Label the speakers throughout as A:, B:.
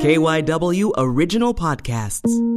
A: KYW Original Podcasts.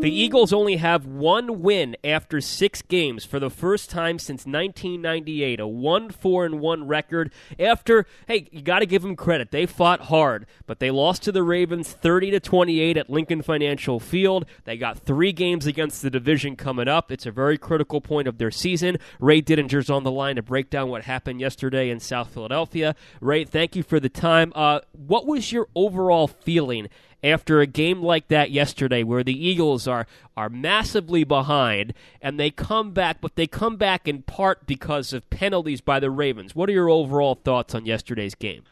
B: The Eagles only have one win after six games for the first time since 1998. A 1 4 and 1 record. After, hey, you got to give them credit. They fought hard, but they lost to the Ravens 30 to 28 at Lincoln Financial Field. They got three games against the division coming up. It's a very critical point of their season. Ray Didinger's on the line to break down what happened yesterday in South Philadelphia. Ray, thank you for the time. Uh, what was your overall feeling? After a game like that yesterday where the Eagles are are massively behind and they come back but they come back in part because of penalties by the Ravens. What are your overall thoughts on yesterday's game?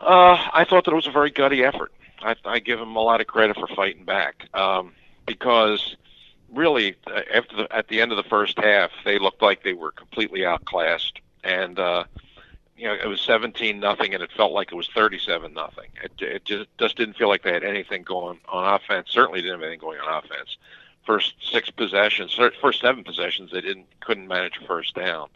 C: Uh, I thought that it was a very gutty effort. I, I give them a lot of credit for fighting back um, because really uh, after the, at the end of the first half they looked like they were completely outclassed and uh, you know, it was 17 nothing, and it felt like it was 37 nothing. It, it just just didn't feel like they had anything going on offense. Certainly didn't have anything going on offense. First six possessions, first seven possessions, they didn't couldn't manage a first down,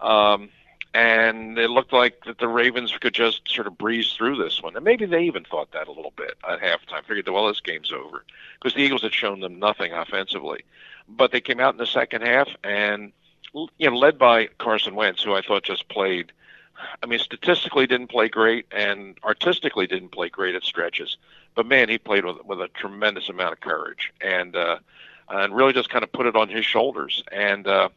C: um, and it looked like that the Ravens could just sort of breeze through this one. And maybe they even thought that a little bit at halftime. Figured, well, this game's over because the Eagles had shown them nothing offensively, but they came out in the second half and you know led by Carson Wentz, who I thought just played I mean, statistically didn't play great and artistically didn't play great at stretches. But man, he played with with a tremendous amount of courage and uh, and really just kind of put it on his shoulders and uh,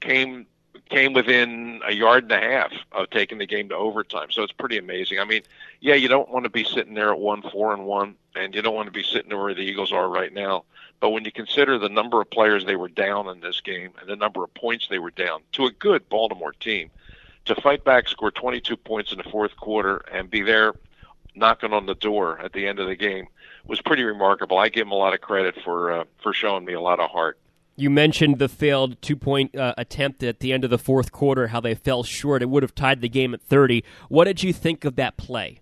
C: came came within a yard and a half of taking the game to overtime. So it's pretty amazing. I mean, yeah, you don't want to be sitting there at one four and one, and you don't want to be sitting where the Eagles are right now. But when you consider the number of players they were down in this game and the number of points they were down to a good Baltimore team, to fight back, score 22 points in the fourth quarter, and be there knocking on the door at the end of the game was pretty remarkable. I give him a lot of credit for uh, for showing me a lot of heart.
B: You mentioned the failed two point uh, attempt at the end of the fourth quarter, how they fell short. It would have tied the game at 30. What did you think of that play?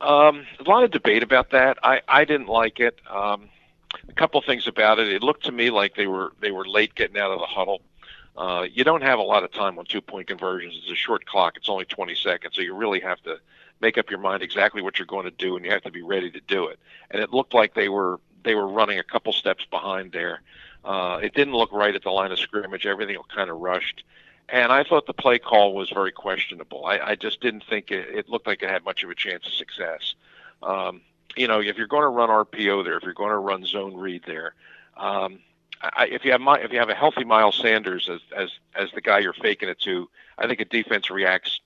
C: Um, a lot of debate about that. I, I didn't like it. Um, a couple things about it. It looked to me like they were they were late getting out of the huddle. Uh, you don't have a lot of time on two point conversions. It's a short clock. It's only 20 seconds, so you really have to make up your mind exactly what you're going to do, and you have to be ready to do it. And it looked like they were they were running a couple steps behind there. Uh, it didn't look right at the line of scrimmage. Everything kind of rushed, and I thought the play call was very questionable. I, I just didn't think it, it looked like it had much of a chance of success. Um, you know, if you're going to run RPO there, if you're going to run zone read there, um, I, if you have if you have a healthy Miles Sanders as as as the guy you're faking it to, I think a defense reacts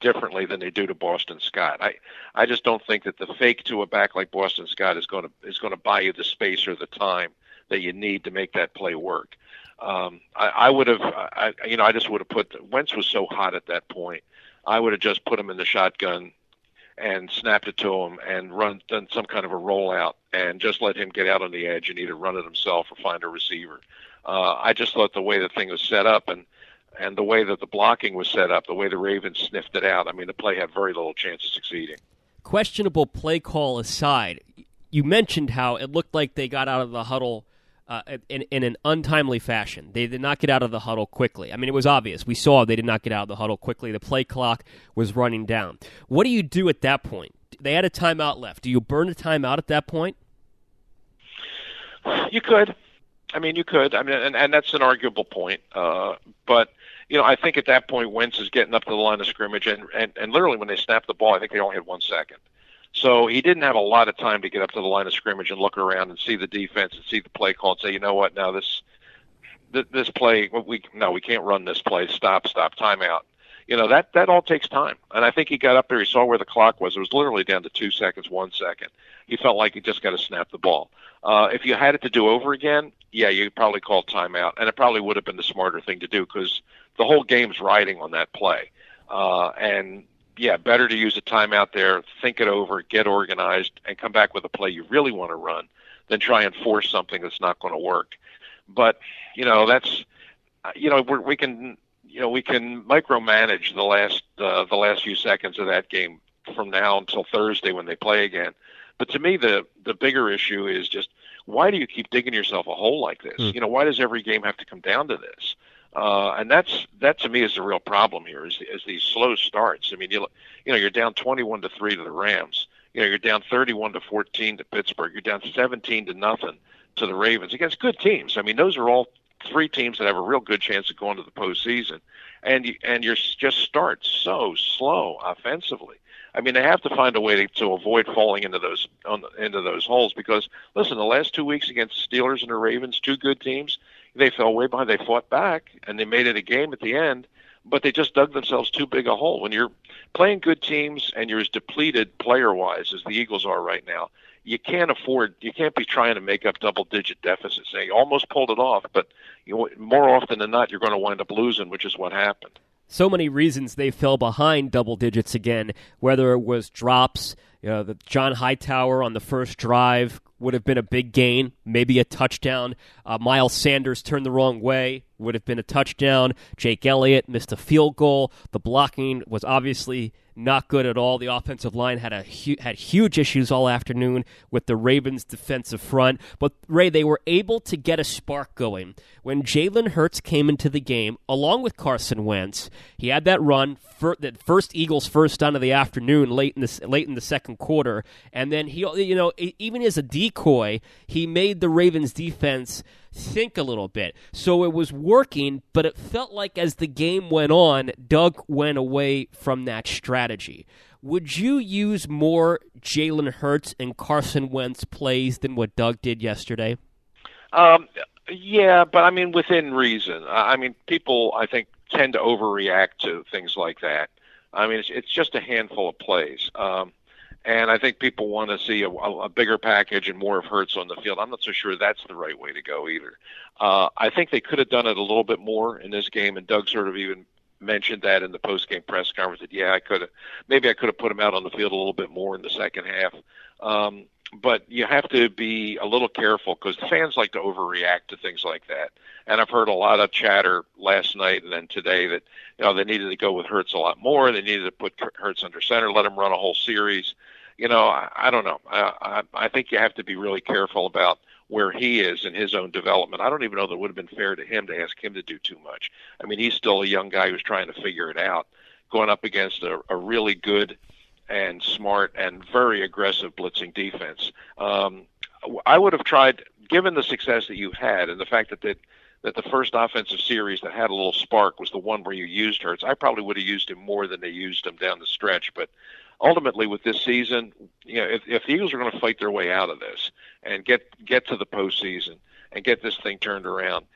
C: differently than they do to Boston Scott. I I just don't think that the fake to a back like Boston Scott is going to is going to buy you the space or the time that you need to make that play work. Um, I, I would have, I, you know, I just would have put Wentz was so hot at that point. I would have just put him in the shotgun and snapped it to him and run done some kind of a rollout and just let him get out on the edge and either run it himself or find a receiver. Uh, I just thought the way the thing was set up and and the way that the blocking was set up, the way the Ravens sniffed it out. I mean, the play had very little chance of succeeding.
B: Questionable play call aside, you mentioned how it looked like they got out of the huddle uh, in, in an untimely fashion. They did not get out of the huddle quickly. I mean, it was obvious. We saw they did not get out of the huddle quickly. The play clock was running down. What do you do at that point? They had a timeout left. Do you burn a timeout at that point?
C: You could. I mean, you could. I mean, and, and that's an arguable point. Uh, but you know, I think at that point, Wentz is getting up to the line of scrimmage, and and, and literally when they snapped the ball, I think they only had one second. So he didn't have a lot of time to get up to the line of scrimmage and look around and see the defense and see the play call and say, you know what, now this this play we no we can't run this play. Stop, stop, timeout. You know that that all takes time, and I think he got up there. He saw where the clock was. It was literally down to two seconds, one second. He felt like he just got to snap the ball. Uh, if you had it to do over again, yeah, you'd probably call timeout, and it probably would have been the smarter thing to do because the whole game's riding on that play. Uh, and yeah, better to use a timeout there, think it over, get organized, and come back with a play you really want to run than try and force something that's not going to work. But you know, that's you know we're, we can you know we can micromanage the last uh, the last few seconds of that game from now until Thursday when they play again. But to me, the the bigger issue is just why do you keep digging yourself a hole like this? Mm. You know, why does every game have to come down to this? Uh, and that's that to me is the real problem here is, is these slow starts. I mean, you you know you're down 21 to three to the Rams. You know you're down 31 to 14 to Pittsburgh. You're down 17 to nothing to the Ravens against good teams. I mean, those are all three teams that have a real good chance of going to the postseason. And you, and you're just start so slow offensively. I mean, they have to find a way to, to avoid falling into those on, into those holes because listen, the last two weeks against Steelers and the Ravens, two good teams, they fell way behind. They fought back and they made it a game at the end, but they just dug themselves too big a hole. When you're playing good teams and you're as depleted player wise as the Eagles are right now, you can't afford you can't be trying to make up double digit deficits. They almost pulled it off, but you know, more often than not you're going to wind up losing, which is what happened
B: so many reasons they fell behind double digits again, whether it was drops, you know, the John Hightower on the first drive would have been a big gain, maybe a touchdown. Uh, Miles Sanders turned the wrong way, would have been a touchdown. Jake Elliott missed a field goal. The blocking was obviously not good at all. The offensive line had a hu- had huge issues all afternoon with the Ravens' defensive front. But Ray, they were able to get a spark going when Jalen Hurts came into the game along with Carson Wentz. He had that run, that first Eagles first down of the afternoon, late in the late in the second quarter, and then he, you know, even as a decoy, he made the Ravens' defense think a little bit. So it was working, but it felt like as the game went on, Doug went away from that strategy. Would you use more Jalen Hurts and Carson Wentz plays than what Doug did yesterday?
C: Um, yeah, but I mean within reason. I mean, people I think tend to overreact to things like that. I mean, it's, it's just a handful of plays. Um, and I think people want to see a, a, bigger package and more of Hurts on the field. I'm not so sure that's the right way to go either. Uh, I think they could have done it a little bit more in this game, and Doug sort of even mentioned that in the post-game press conference. That yeah, I could have maybe I could have put him out on the field a little bit more in the second half. Um, but you have to be a little careful because the fans like to overreact to things like that. And I've heard a lot of chatter last night and then today that you know they needed to go with Hurts a lot more. They needed to put Hurts under center, let him run a whole series you know, I, I don't know. I, I, I think you have to be really careful about where he is in his own development. I don't even know that it would have been fair to him to ask him to do too much. I mean, he's still a young guy who's trying to figure it out, going up against a, a really good and smart and very aggressive blitzing defense. Um, I would have tried, given the success that you had and the fact that that that the first offensive series that had a little spark was the one where you used Hurts. I probably would have used him more than they used him down the stretch, but ultimately with this season, you know, if, if the Eagles are going to fight their way out of this and get get to the postseason and get this thing turned around,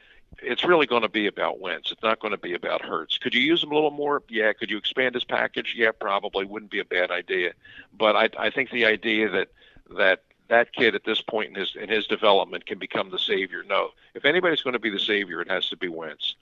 C: it's really going to be about Wentz. It's not going to be about Hurts. Could you use him a little more? Yeah. Could you expand his package? Yeah, probably wouldn't be a bad idea. But I, I think the idea that that that kid at this point in his in his development can become the savior. No, if anybody's going to be the savior, it has to be Wentz.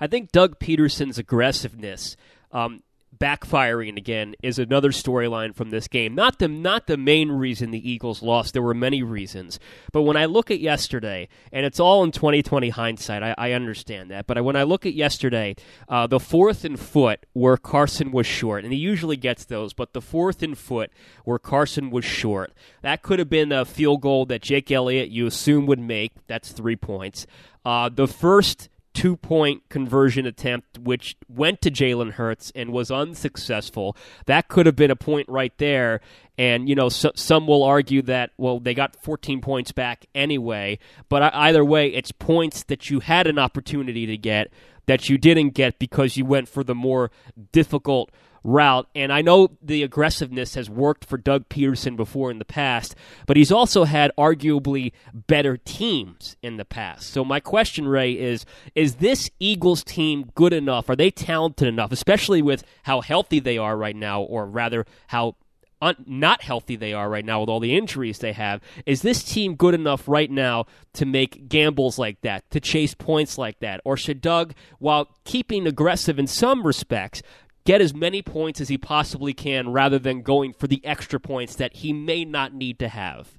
B: I think Doug Pederson's aggressiveness um, backfiring again is another storyline from this game. Not the not the main reason the Eagles lost. There were many reasons, but when I look at yesterday, and it's all in 2020 hindsight, I, I understand that. But when I look at yesterday, uh, the fourth and foot where Carson was short, and he usually gets those, but the fourth and foot where Carson was short, that could have been a field goal that Jake Elliott you assume would make. That's three points. Uh, the first two point conversion attempt, which went to Jalen Hurts and was unsuccessful. That could have been a point right there. And, you know, so, some will argue that, well, they got 14 points back anyway. But either way, it's points that you had an opportunity to get that you didn't get because you went for the more difficult route. And I know the aggressiveness has worked for Doug Pederson before in the past, but he's also had arguably better teams in the past. So my question, Ray, is is this Eagles team good enough? Are they talented enough, especially with how healthy they are right now, or rather how un- not healthy they are right now with all the injuries they have. Is this team good enough right now to make gambles like that, to chase points like that? Or should Doug, while keeping aggressive in some respects, get as many points as he possibly can rather than going for the extra points that he may not need to have?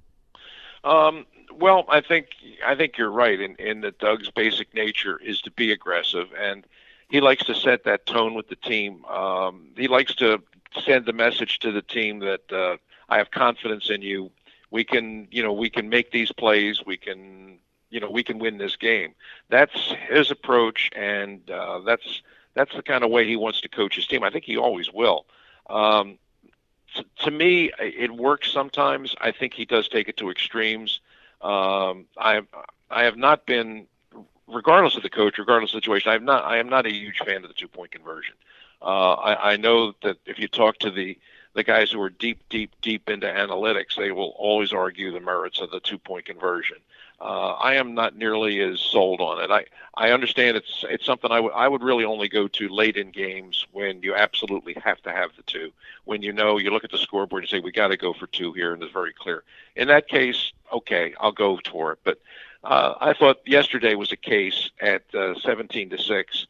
C: Um, well, I think I think you're right in, in that Doug's basic nature is to be aggressive, and he likes to set that tone with the team. Um, he likes to send the message to the team that uh, I have confidence in you. We can, you know, we can make these plays. We can, you know, we can win this game. That's his approach, and uh, that's that's the kind of way he wants to coach his team. I think he always will. Um, to, to me, it works sometimes. I think he does take it to extremes. Um, I I have not been, regardless of the coach, regardless of the situation, I have not. I am not a huge fan of the two point conversion. Uh, I, I know that if you talk to the the guys who are deep, deep, deep into analytics, they will always argue the merits of the two point conversion. Uh, I am not nearly as sold on it. I, I understand it's it's something I would I would really only go to late in games when you absolutely have to have the two. When you know you look at the scoreboard and say we got to go for two here, and it's very clear. In that case, okay, I'll go for it. But uh, I thought yesterday was a case at uh, 17 to six.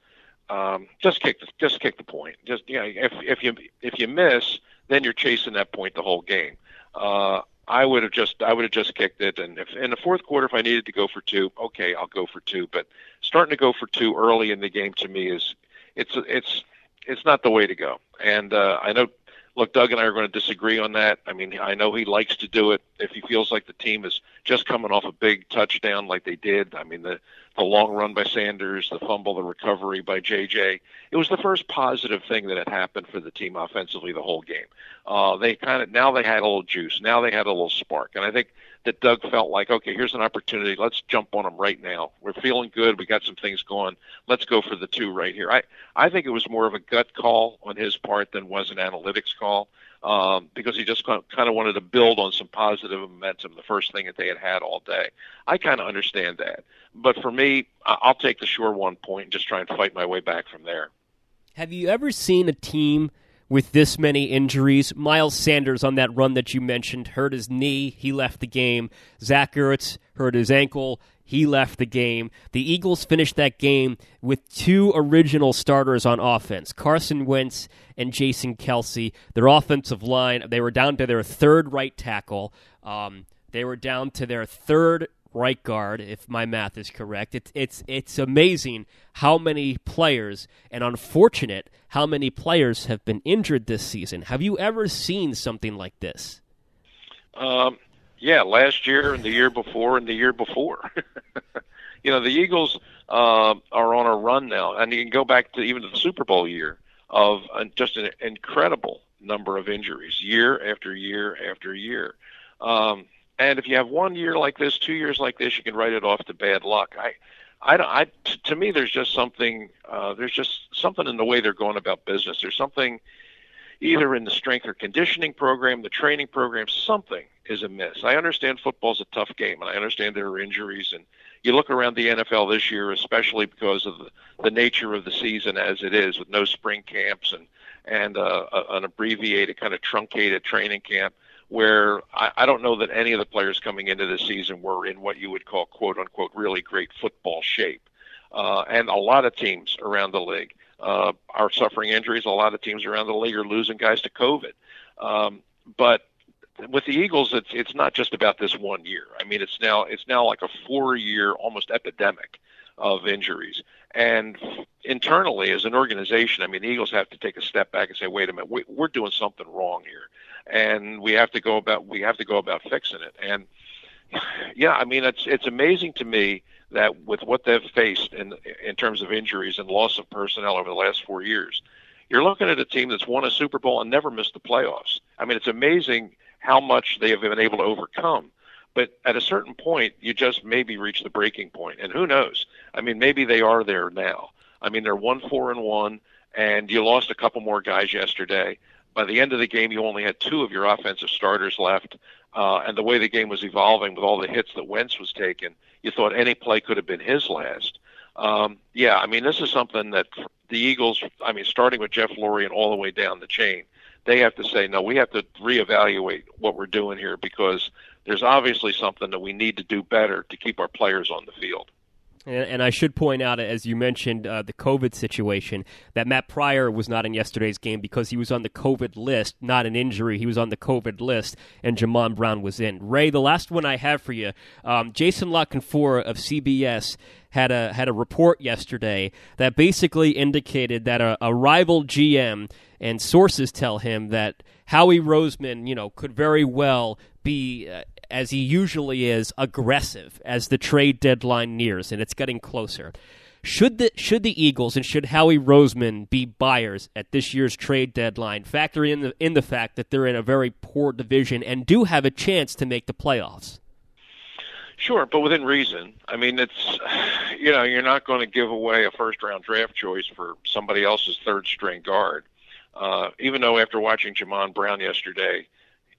C: Um, just kick the just kick the point. Just you know, if if you if you miss, then you're chasing that point the whole game. Uh, I would have just I would have just kicked it, and if in the fourth quarter if I needed to go for two, okay, I'll go for two. But starting to go for two early in the game to me is it's it's it's not the way to go. And uh, I know, look, Doug and I are going to disagree on that. I mean, I know he likes to do it if he feels like the team is just coming off a big touchdown like they did. I mean, the the long run by Sanders, the fumble, the recovery by JJ. It was the first positive thing that had happened for the team offensively the whole game. Uh, they kind of now they had a little juice, now they had a little spark, and I think that Doug felt like, okay, here's an opportunity. Let's jump on them right now. We're feeling good. We got some things going. Let's go for the two right here. I I think it was more of a gut call on his part than was an analytics call um, because he just kind of wanted to build on some positive momentum, the first thing that they had had all day. I kind of understand that. But for me, I'll take the sure one point and just try and fight my way back from there.
B: Have you ever seen a team with this many injuries? Miles Sanders on that run that you mentioned hurt his knee. He left the game. Zach Ertz hurt his ankle. He left the game. The Eagles finished that game with two original starters on offense Carson Wentz and Jason Kelce. Their offensive line, they were down to their third right tackle. Um, they were down to their third right guard, if my math is correct. It's it's it's amazing how many players and unfortunate how many players have been injured this season. Have you ever seen something like this?
C: Um, yeah, last year and the year before and the year before. you know, the Eagles uh, are on a run now, and you can go back to even the Super Bowl year of uh, just an incredible number of injuries, year after year after year. Um, and if you have one year like this, two years like this, you can write it off to bad luck. I, I, don't I to me, there's just something. Uh, there's just something in the way they're going about business. There's something either in the strength or conditioning program, the training program, something is amiss. I understand football's a tough game, and I understand there are injuries. And you look around the NFL this year, especially because of the, the nature of the season as it is, with no spring camps and and uh, an abbreviated, kind of truncated training camp where I, I don't know that any of the players coming into the season were in what you would call quote unquote really great football shape. Uh, and a lot of teams around the league uh, are suffering injuries. A lot of teams around the league are losing guys to COVID. Um, but with the Eagles, it's it's not just about this one year. I mean, it's now it's now like a four-year almost epidemic of injuries. And internally, as an organization, I mean, the Eagles have to take a step back and say, "Wait a minute, we, we're doing something wrong here," and we have to go about we have to go about fixing it. And yeah, I mean, it's it's amazing to me that with what they've faced in in terms of injuries and loss of personnel over the last four years, you're looking at a team that's won a Super Bowl and never missed the playoffs. I mean, it's amazing how much they have been able to overcome. But at a certain point, you just maybe reach the breaking point, and who knows? I mean, maybe they are there now. I mean, they're one four and one, and you lost a couple more guys yesterday. By the end of the game, you only had two of your offensive starters left, uh, and the way the game was evolving with all the hits that Wentz was taking, you thought any play could have been his last. Um, yeah, I mean, this is something that the Eagles, I mean, starting with Jeff Lurie and all the way down the chain, they have to say, no, we have to reevaluate what we're doing here because there's obviously something that we need to do better to keep our players on the field.
B: And, I should point out, as you mentioned, uh, the COVID situation, that Matt Pryor was not in yesterday's game because he was on the COVID list, not an injury. He was on the COVID list, and Jamon Brown was in. Ray, the last one I have for you, um, Jason La Canfora of CBS had a had a report yesterday that basically indicated that a, a rival GM and sources tell him that Howie Roseman, you know, could very well be, uh, as he usually is, aggressive as the trade deadline nears, and it's getting closer. Should the should the Eagles and should Howie Roseman be buyers at this year's trade deadline, factoring in the in the fact that they're in a very poor division and do have a chance to make the playoffs?
C: Sure, but within reason. I mean, it's you know you're not going to give away a first round draft choice for somebody else's third string guard. Uh, even though after watching Jamon Brown yesterday,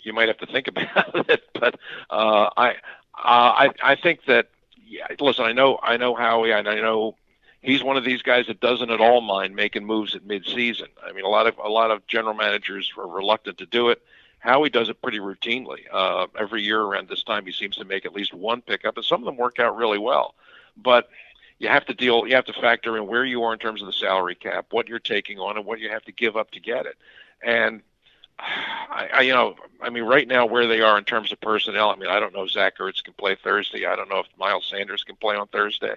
C: you might have to think about it. But uh, I, uh, I, I think that. Yeah, listen, I know, I know Howie, and I know he's one of these guys that doesn't at all mind making moves at midseason. I mean, a lot of a lot of general managers are reluctant to do it. Howie does it pretty routinely. Uh, every year around this time, he seems to make at least one pickup, and some of them work out really well. But you have to deal you have to factor in where you are in terms of the salary cap what you're taking on and what you have to give up to get it and I, I you know i mean right now where they are in terms of personnel i mean i don't know if zach ertz can play thursday i don't know if miles sanders can play on thursday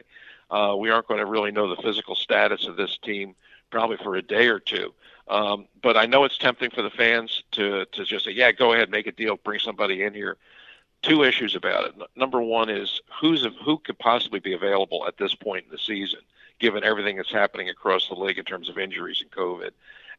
C: uh, we aren't going to really know the physical status of this team probably for a day or two um, but i know it's tempting for the fans to to just say yeah go ahead make a deal bring somebody in here two issues about it. Number one is who's who could possibly be available at this point in the season, given everything that's happening across the league in terms of injuries and COVID.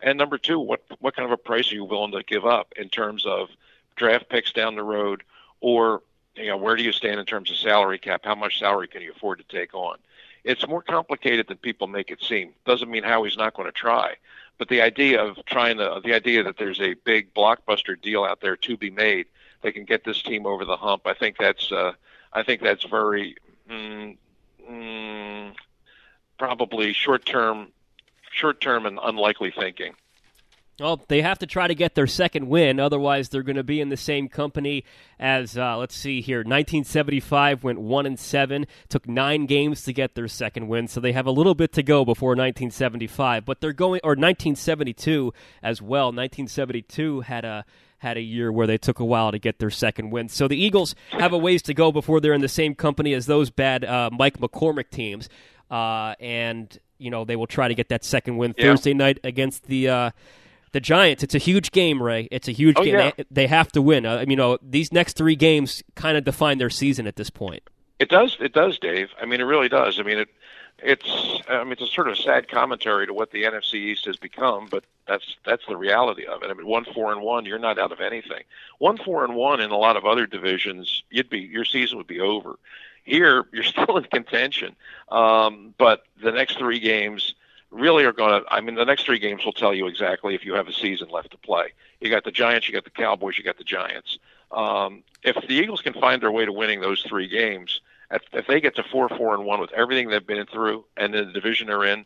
C: And number two, what what kind of a price are you willing to give up in terms of draft picks down the road, or you know where do you stand in terms of salary cap? How much salary can you afford to take on? It's more complicated than people make it seem. Doesn't mean Howie's not going to try, but the idea of trying to the idea that there's a big blockbuster deal out there to be made they can get this team over the hump. I think that's uh, I think that's very mm, mm, probably short term, short term and unlikely thinking.
B: Well, they have to try to get their second win, otherwise they're going to be in the same company as uh, let's see here. 1975 went one and seven, took nine games to get their second win, so they have a little bit to go before 1975. But they're going, or 1972 as well. 1972 had a had a year where they took a while to get their second win. So the Eagles have a ways to go before they're in the same company as those bad uh, Mike McCormack teams. Uh, and, you know, they will try to get that second win yeah. Thursday night against the. Uh, the Giants, it's a huge game, Ray. It's a huge
C: oh,
B: game.
C: Yeah.
B: They, they, have to win. Uh, I mean, you know, these next three games kind of define their season at this point.
C: It does. It does, Dave. I mean, it really does. I mean, it it's I mean it's a sort of sad commentary to what the NFC East has become, but that's that's the reality of it. I mean, one four and one, you're not out of anything. One four and one in a lot of other divisions, you'd be your season would be over. Here, you're still in contention, um, but the next three games really are going to. I mean, the next three games will tell you exactly if you have a season left to play. You got the Giants, you got the Cowboys, you got the Giants. Um, if the Eagles can find their way to winning those three games if, if they get to four, four, and one with everything they've been through and then the division they're in,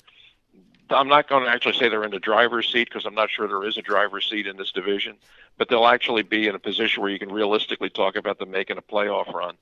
C: I'm not going to actually say they're in the driver's seat because I'm not sure there is a driver's seat in this division, but they'll actually be in a position where you can realistically talk about them making a playoff run.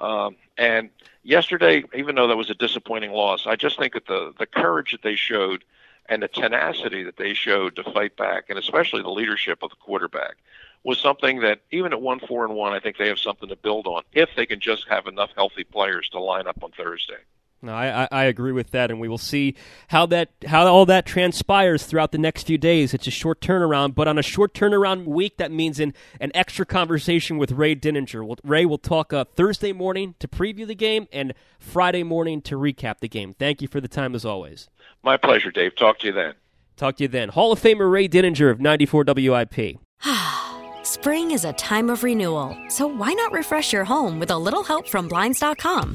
C: Um, and yesterday, even though that was a disappointing loss, I just think that the the courage that they showed and the tenacity that they showed to fight back, and especially the leadership of the quarterback, was something that even at one four and one, I think they have something to build on if they can just have enough healthy players to line up on Thursday.
B: No, I, I agree with that, and we will see how that how all that transpires throughout the next few days. It's a short turnaround, but on a short turnaround week, that means an, an extra conversation with Ray Didinger. We'll, Ray will talk uh, Thursday morning to preview the game and Friday morning to recap the game. Thank you for the time as always.
C: My pleasure, Dave. Talk to you then.
B: Talk to you then. Hall of Famer Ray Didinger of 94 WIP.
D: Spring is a time of renewal, so why not refresh your home with a little help from Blinds.com?